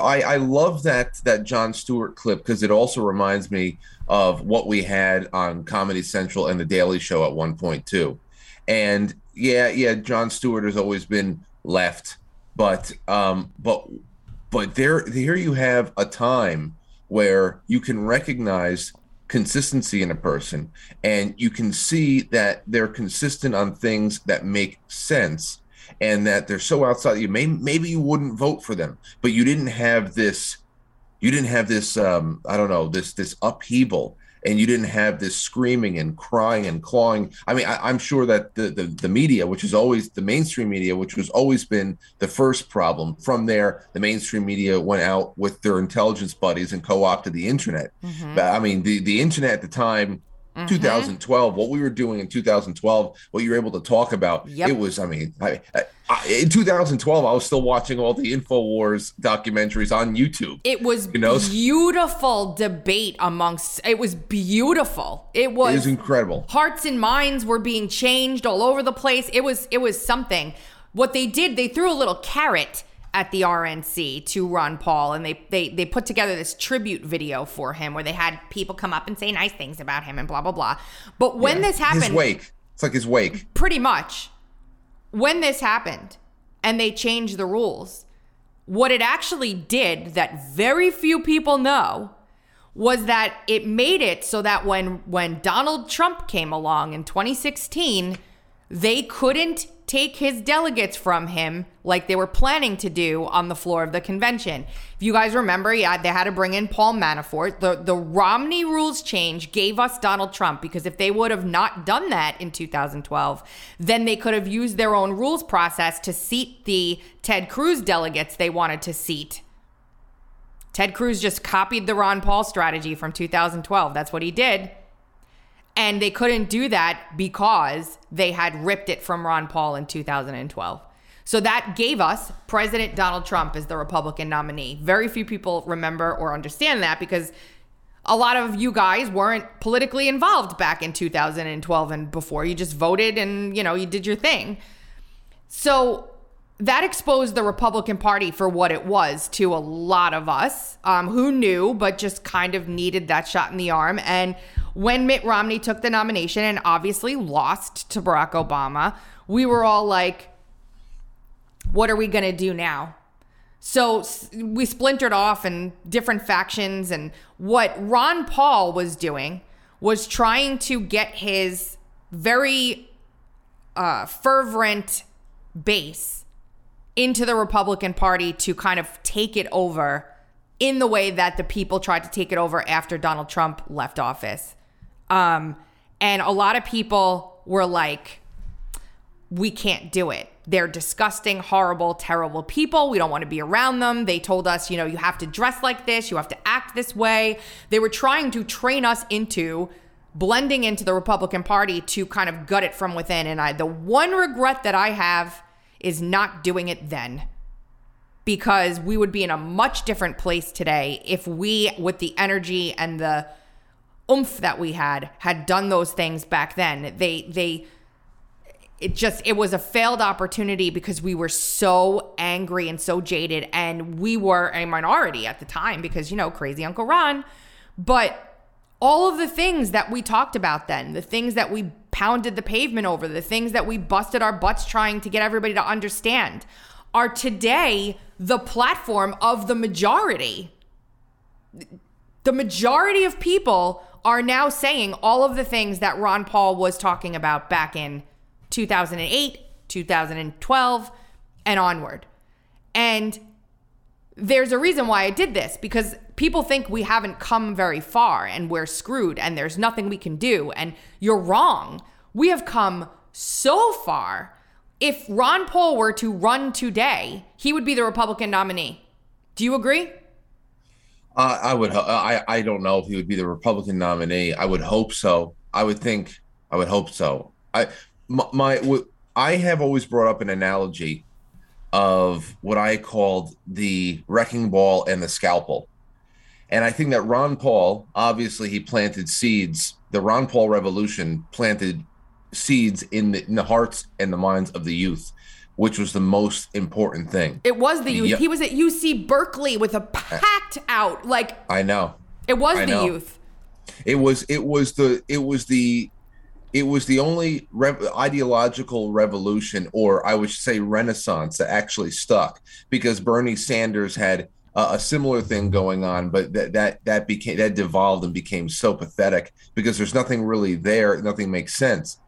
I I love that that Jon Stewart clip because it also reminds me of what we had on Comedy Central and The Daily Show at one point too. And yeah, yeah, Jon Stewart has always been left, but um, but but there here you have a time where you can recognize consistency in a person and you can see that they're consistent on things that make sense and that they're so outside you may maybe you wouldn't vote for them but you didn't have this you didn't have this um i don't know this this upheaval and you didn't have this screaming and crying and clawing. I mean, I, am sure that the, the, the media, which is always the mainstream media, which has always been the first problem. From there, the mainstream media went out with their intelligence buddies and co-opted the internet. Mm-hmm. But I mean, the the internet at the time. Mm-hmm. 2012 what we were doing in 2012 what you were able to talk about yep. it was i mean I, I, in 2012 i was still watching all the infowars documentaries on youtube. It was you know? beautiful debate amongst it was beautiful. It was, it was incredible. Hearts and minds were being changed all over the place. It was it was something. What they did they threw a little carrot at the RNC to Ron Paul, and they they they put together this tribute video for him where they had people come up and say nice things about him and blah blah blah. But when yeah. this happened, his wake, it's like his wake, pretty much. When this happened, and they changed the rules, what it actually did that very few people know was that it made it so that when when Donald Trump came along in 2016, they couldn't take his delegates from him like they were planning to do on the floor of the convention. If you guys remember, yeah, they had to bring in Paul Manafort. The the Romney rules change gave us Donald Trump because if they would have not done that in 2012, then they could have used their own rules process to seat the Ted Cruz delegates they wanted to seat. Ted Cruz just copied the Ron Paul strategy from 2012. That's what he did. And they couldn't do that because they had ripped it from Ron Paul in 2012. So that gave us President Donald Trump as the Republican nominee. Very few people remember or understand that because a lot of you guys weren't politically involved back in 2012 and before. You just voted and, you know, you did your thing. So that exposed the Republican Party for what it was to a lot of us um, who knew, but just kind of needed that shot in the arm. And when Mitt Romney took the nomination and obviously lost to Barack Obama, we were all like, what are we going to do now? So we splintered off in different factions. And what Ron Paul was doing was trying to get his very uh, fervent base into the Republican Party to kind of take it over in the way that the people tried to take it over after Donald Trump left office. Um, and a lot of people were like, we can't do it. They're disgusting, horrible, terrible people. We don't want to be around them. They told us, you know, you have to dress like this, you have to act this way. They were trying to train us into blending into the Republican Party to kind of gut it from within. And I, the one regret that I have is not doing it then. Because we would be in a much different place today if we, with the energy and the oomph that we had had done those things back then. They they it just it was a failed opportunity because we were so angry and so jaded and we were a minority at the time because you know crazy uncle ron but all of the things that we talked about then the things that we pounded the pavement over the things that we busted our butts trying to get everybody to understand are today the platform of the majority The majority of people are now saying all of the things that Ron Paul was talking about back in 2008, 2012, and onward. And there's a reason why I did this because people think we haven't come very far and we're screwed and there's nothing we can do. And you're wrong. We have come so far. If Ron Paul were to run today, he would be the Republican nominee. Do you agree? Uh, I would. I I don't know if he would be the Republican nominee. I would hope so. I would think. I would hope so. I my, my I have always brought up an analogy of what I called the wrecking ball and the scalpel, and I think that Ron Paul obviously he planted seeds. The Ron Paul revolution planted seeds in the, in the hearts and the minds of the youth, which was the most important thing. It was the youth. He was at UC Berkeley with a packed out, like I know. it was I the know. youth. It was it was the it was the it was the only rev- ideological revolution, or I would say renaissance, that actually stuck because Bernie Sanders had uh, a similar thing going on, but that that that became that devolved and became so pathetic because there's nothing really there, nothing makes sense.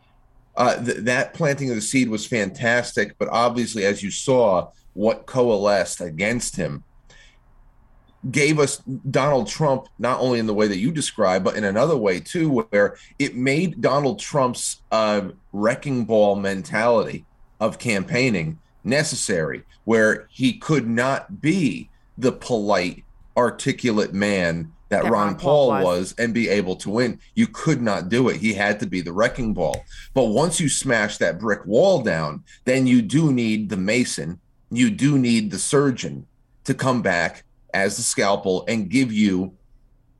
Uh, th- that planting of the seed was fantastic, but obviously, as you saw, what coalesced against him gave us Donald Trump not only in the way that you describe, but in another way too, where it made Donald Trump's uh, wrecking ball mentality of campaigning necessary, where he could not be the polite, articulate man that, That Ron, Ron Paul was and be able to win. You could not do it. He had to be the wrecking ball. But once you smash that brick wall down, then you do need the mason, you do need the surgeon to come back as the scalpel and give you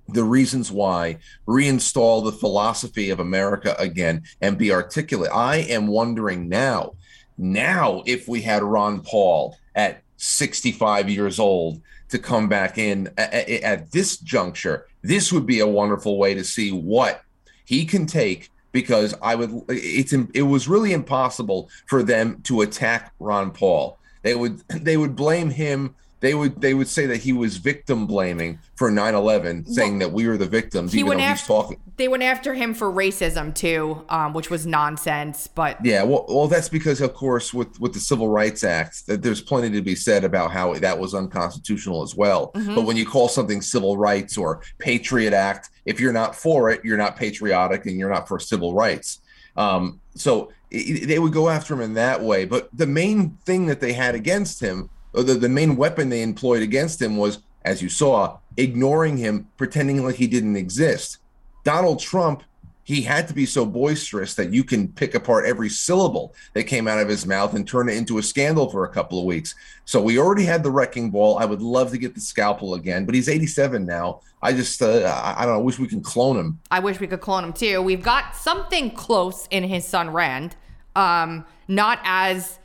the reasons why, reinstall the philosophy of America again and be articulate. I am wondering now, now if we had Ron Paul at 65 years old to come back in a- a- at this juncture, this would be a wonderful way to see what he can take because I would it's it was really impossible for them to attack Ron Paul. They would they would blame him they would they would say that he was victim blaming for 9/11 saying that we were the victims He even went though he's after talking they went after him for racism too, um, which was nonsense. But Yeah, well, well, that's because, of course, with with the Civil Rights Act, that there's plenty to be said about how that was unconstitutional as well. Mhm. But when you call something civil rights or Patriot Act, if you're not for it, you're not patriotic and you're not for civil rights. Um, so i- i- they would go after him in that way. But the main thing that they had against him, the, the main weapon they employed against him was, as you saw, ignoring him, pretending like he didn't exist. Donald Trump he had to be so boisterous that you can pick apart every syllable that came out of his mouth and turn it into a scandal for a couple of weeks. So we already had the wrecking ball. I would love to get the scalpel again, but he's 87 now. I just, uh, I, don't know. I wish we can clone him. I wish we could clone him too. We've got something close in his son Rand. Um, not as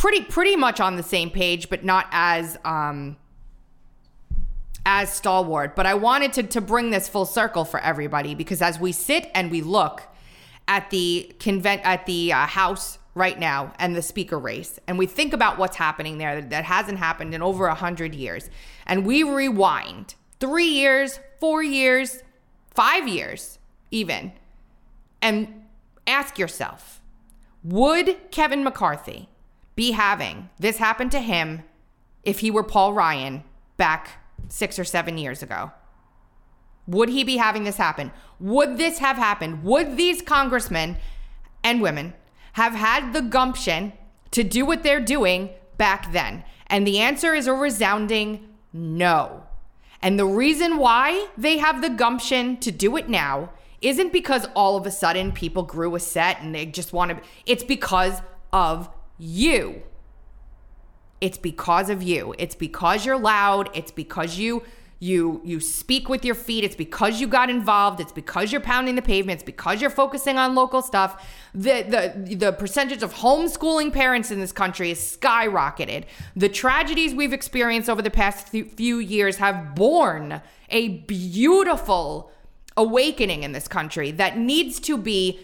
pretty pretty much on the same page, but not as um as stalwart. But I wanted to to bring this full circle for everybody because as we sit and we look at the convent at the uh, house right now and the speaker race and we think about what's happening there that, hasn't happened in over a hundred years and we rewind three years four years five years even and ask yourself would kevin mccarthy be having this happen to him if he were paul ryan back six or seven years ago would he be having this happen? Would this have happened? Would these congressmen and women have had the gumption to do what they're doing back then? And the answer is a resounding no. And the reason why they have the gumption to do it now isn't because all of a sudden people grew a set and they just want to, it's because of you. It's because of you. It's because you're loud. It's because you you you speak with your feet. It's because you got involved. It's because you're pounding the pavement. It's because you're focusing on local stuff. The the the percentage of homeschooling parents in this country is skyrocketed. The tragedies we've experienced over the past few years have borne a beautiful awakening in this country that needs to be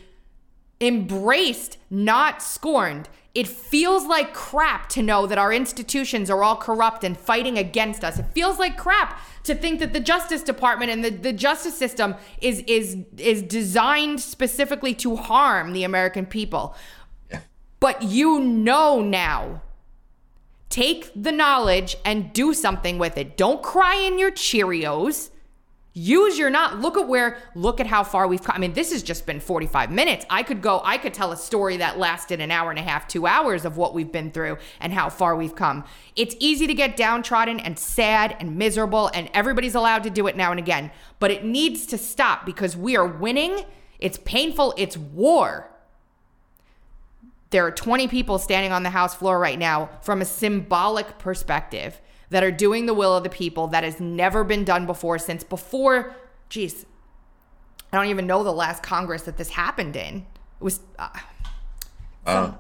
embraced, not scorned. It feels like crap to know that our institutions are all corrupt and fighting against us. It feels like crap to think that the Justice Department and the, the justice system is is is designed specifically to harm the American people. But you know now. Take the knowledge and do something with it. Don't cry in your Cheerios. Use your not. Look at where, look at how far we've come. I mean, this has just been 45 minutes. I could go, I could tell a story that lasted an hour and a half, two hours of what we've been through and how far we've come. It's easy to get downtrodden and sad and miserable, and everybody's allowed to do it now and again. But it needs to stop because we are winning. It's painful. It's war. There are 20 people standing on the House floor right now from a symbolic perspective that are doing the will of the people that has never been done before since before, geez, I don't even know the last Congress that this happened in. It was uh, Uh,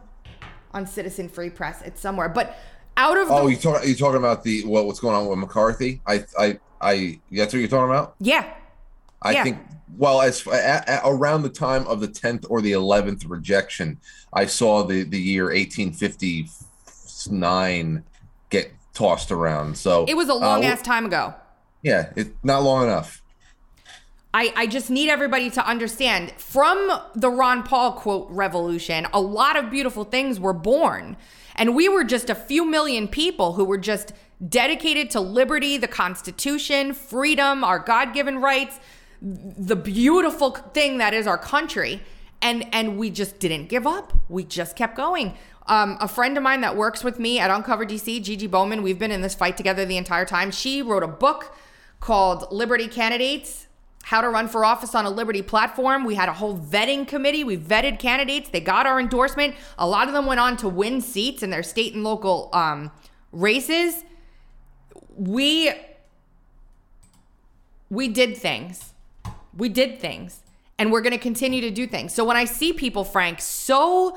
on Citizen Free Press. It's somewhere. But out of oh, the. you talk, you talking about the what, what's going on with McCarthy? I, I, I. That's what you're talking about. Yeah. I Yeah. think. Well, as at, at around the time of the tenth or the eleventh rejection, I saw the the year 1859 get tossed around. So It was a long uh, ass time ago. Yeah, it's not long enough. I, I just need everybody to understand from the Ron Paul quote revolution, a lot of beautiful things were born. And we were just a few million people who were just dedicated to liberty, the Constitution, freedom, our God given rights, the beautiful thing that is our country. And, and we just didn't give up. We just kept going. Um, a friend of mine that works with me at Uncover DC, Gigi Bowman, we've been in this fight together the entire time. She wrote a book called Liberty Candidates how to run for office on a liberty platform. We had a whole vetting committee. We vetted candidates. They got our endorsement. A lot of them went on to win seats in their state and local um, races. We we did things. We did things. And we're going to continue to do things. So when I see people, Frank, so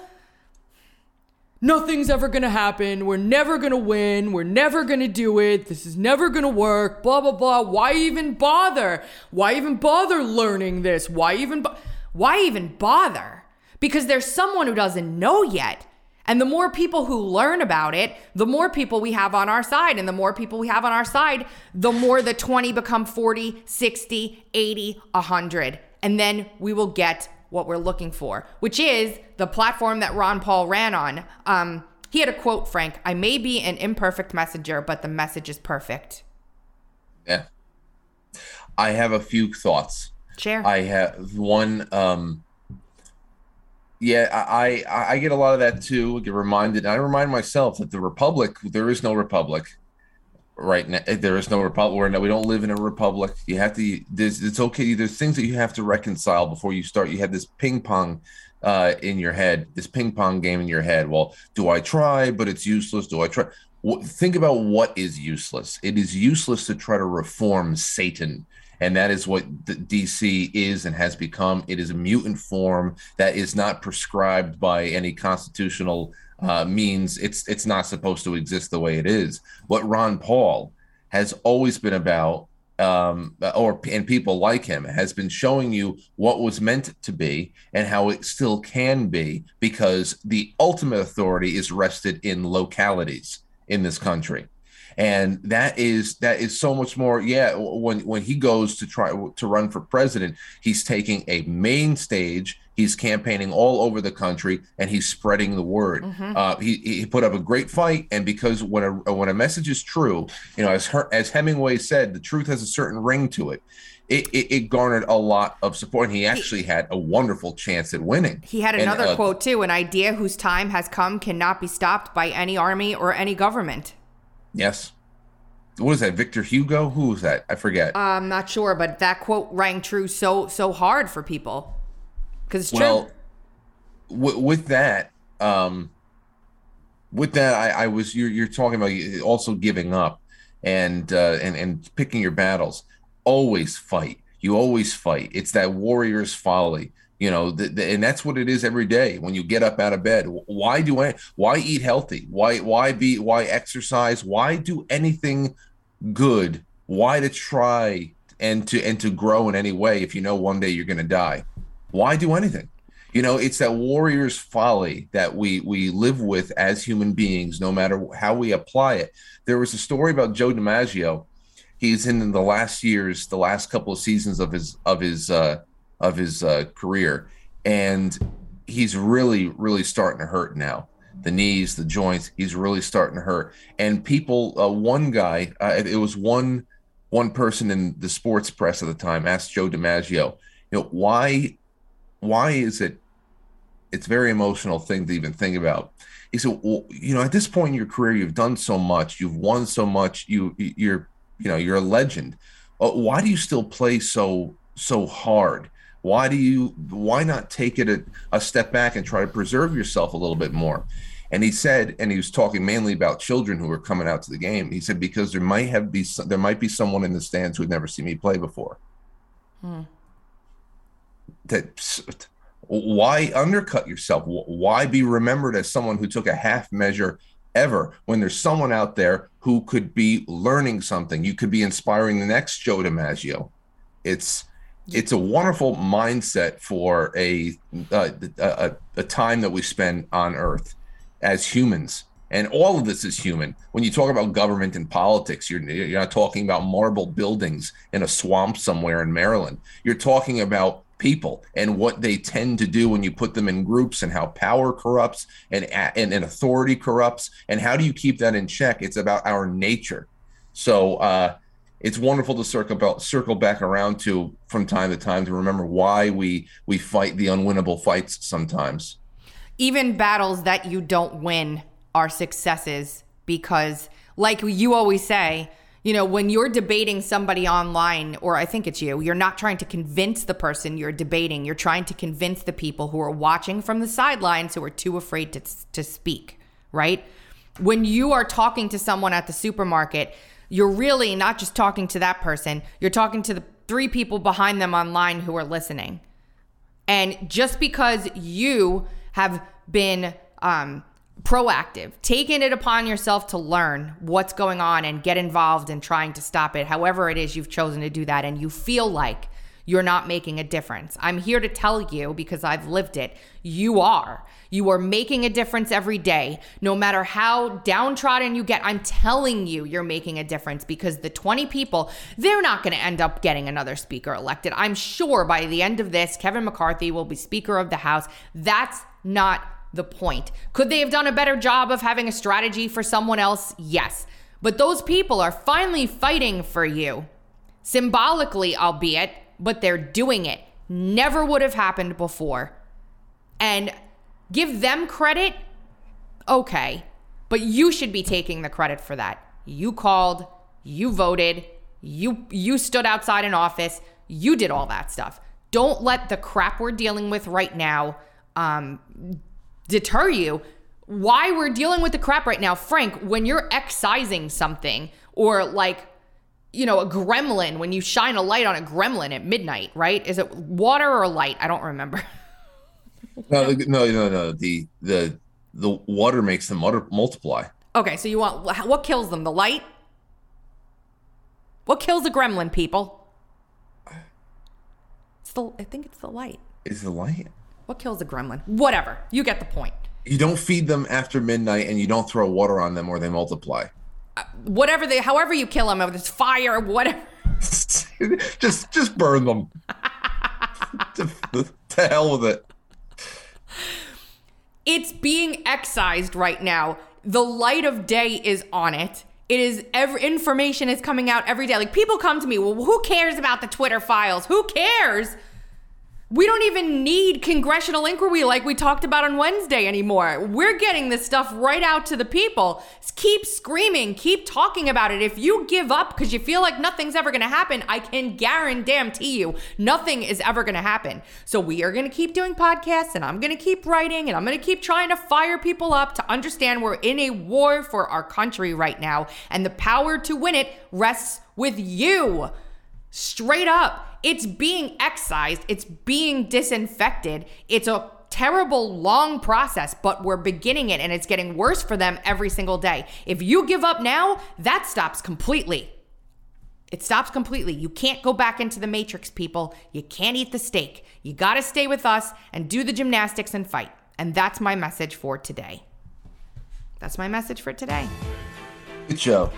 nothing's ever to happen. We're never to win. We're never to do it. This is never to work. Blah blah blah. Why even bother? Why even bother learning this? Why even bo- why even bother? Because there's someone who doesn't know yet. And the more people who learn about it, the more people we have on our side. And the more people we have on our side, the more the 20 become 40, 60, 80, 100. And then we will get what we're looking for, which is the platform that Ron Paul ran on. Um, he had a quote, Frank I may be an imperfect messenger, but the message is perfect. Yeah. I have a few thoughts. Share. I have one. Um, yeah, I, I I get a lot of that too. I get reminded. I remind myself that the republic, there is no republic right now. There is no republic. No, we don't live in a republic. You have to. It's okay. There's things that you have to reconcile before you start. You have this ping pong uh, in your head, this ping pong game in your head. Well, do I try? But it's useless. Do I try? Think about what is useless. It is useless to try to reform Satan. And that is what the DC is and has become. It is a mutant form that is not prescribed by any constitutional uh, means. It's it's not supposed to exist the way it is. What Ron Paul has always been about, um, or and people like him has been showing you what was meant to be and how it still can be, because the ultimate authority is rested in localities in this country and that is that is so much more yeah when when he goes to try to run for president he's taking a main stage he's campaigning all over the country and he's spreading the word Mhm. uh, he, he put up a great fight and because when a when a message is true you know as her, as hemingway said the truth has a certain ring to it it, it, it garnered a lot of support and he actually had a wonderful chance at winning He had And, another uh, quote too an idea whose time has come cannot be stopped by any army or any government. Yes. What is that victor hugo? Who was that? I forget. I'm not sure, but that quote rang true so so hard for people. Because it's true. well w- with that um with that i i was you're, you're talking about also giving up and uh and and picking your battles. Always fight. You always fight. It's that warrior's folly you know th- th- and that's what it is every day when you get up out of bed. Why do I, why eat healthy? Why why be why exercise? Why do anything good? Why to try and to and to grow in any way if you know one day you're going to die? Why do anything? You know, it's that warrior's folly that we we live with as human beings, no matter how we apply it. There was a story about Joe DiMaggio. He's in the last years, the last couple of seasons of his of his uh, of his uh, career, and he's really really starting to hurt now. The knees, the joints, he's really starting to hurt. And people, uh, one guy, uh, it was one one person in the sports press at the time asked Joe DiMaggio, you know, why why is it it's very emotional thing to even think about he said well, you know at this point in your career you've done so much you've won so much you you're you know you're a legend why do you still play so so hard why do you why not take it a, a step back and try to preserve yourself a little bit more? And he said and he was talking mainly about children who were coming out to the game. He said because there might have be there might be someone in the stands who had never seen me play before. Hmm. that why undercut yourself? Why be remembered as someone who took a half measure ever when there's someone out there who could be learning something? You could be inspiring the next joe dimaggio. It's it's a wonderful mindset for a, a a, a time that we spend on earth as humans. And all of this is human. When you talk about government and politics you're, you're not talking about marble buildings in a swamp somewhere in maryland. You're talking about people and what they tend to do when you put them in groups and how power corrupts and, and, and authority corrupts. And how do you keep that in check? It's about our nature. So uh, it's wonderful to circle back, circle back around to from time to time to remember why we we fight the unwinnable fights sometimes even battles that you don't win are successes because like you always say you know, when you're debating somebody online, or I think it's you, you're not trying to convince the person you're debating. You're trying to convince the people who are watching from the sidelines who are too afraid to, to speak, right? When you are talking to someone at the supermarket, you're really not just talking to that person, you're talking to the three people behind them online who are listening. And just because you have been um, proactive, taking it upon yourself to learn what's going on and get involved in trying to stop it, however it is you've chosen to do that, and you feel like you're not making a difference. I'm here to tell you because I've lived it. You are. You are making a difference every day. No matter how downtrodden you get, I'm telling you, you're making a difference because the 20 people, they're not going to end up getting another speaker elected. I'm sure by the end of this, Kevin McCarthy will be Speaker of the House. That's not the point. Could they have done a better job of having a strategy for someone else? Yes. But those people are finally fighting for you. Symbolically, albeit, but they're doing it. Never would have happened before. And give them credit, okay. But you should be taking the credit for that. You called, you voted, you you stood outside an office, you did all that stuff. Don't let the crap we're dealing with right now um, deter you. Why we're dealing with the crap right now, Frank, when you're excising something or like, you know, a gremlin, when you shine a light on a gremlin at midnight, right? Is it water or light? I don't remember. (laughs) no, no, no, no. The the the water makes them multiply. Okay, so you want what kills them? The light? What kills a gremlin, people? It's the I think it's the light. Is the light? What kills a gremlin? Whatever. You get the point. You don't feed them after midnight and you don't throw water on them or they multiply. Whatever they however you kill them, whether it's fire or whatever. (laughs) just just burn them. to, (laughs) to hell with it. It's being excised right now. The light of day is on it. It is every information is coming out every day. Like people come to me, well, who cares about the Twitter files? Who cares? We don't even need congressional inquiry like we talked about on Wednesday anymore. We're getting this stuff right out to the people. Keep screaming, keep talking about it. If you give up because you feel like nothing's ever going to happen, I can guarantee you nothing is ever going to happen. So we are going to keep doing podcasts and I'm going to keep writing and I'm going to keep trying to fire people up to understand we're in a war for our country right now and the power to win it rests with you. Straight up. It's being excised, it's being disinfected. It's a terrible long process, but we're beginning it and it's getting worse for them every single day. If you give up now, that stops completely. It stops completely. You can't go back into the matrix, people. You can't eat the steak. You got to stay with us and do the gymnastics and fight. And that's my message for today. That's my message for today. Good show.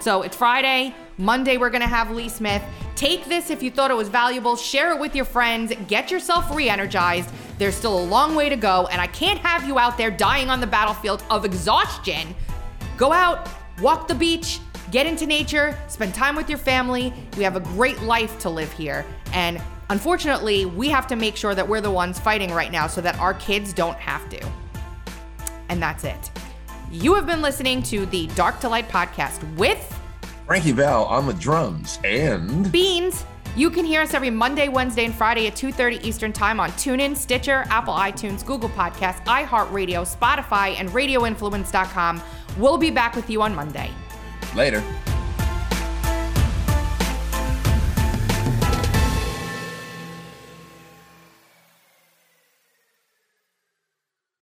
So it's Friday. Monday, we're going to have Lee Smith. Take this if you thought it was valuable, share it with your friends, get yourself re energized. There's still a long way to go, and I can't have you out there dying on the battlefield of exhaustion. Go out, walk the beach, get into nature, spend time with your family. We have a great life to live here. And unfortunately, we have to make sure that we're the ones fighting right now so that our kids don't have to. And that's it. You have been listening to the Dark to Light podcast with Frankie Val on the drums and Beans. You can hear us every Monday, Wednesday, and Friday at 2:30 Eastern Time on TuneIn, Stitcher, Apple iTunes, Google Podcasts, iHeartRadio, Spotify, and RadioInfluence.com. We'll be back with you on Monday. Later.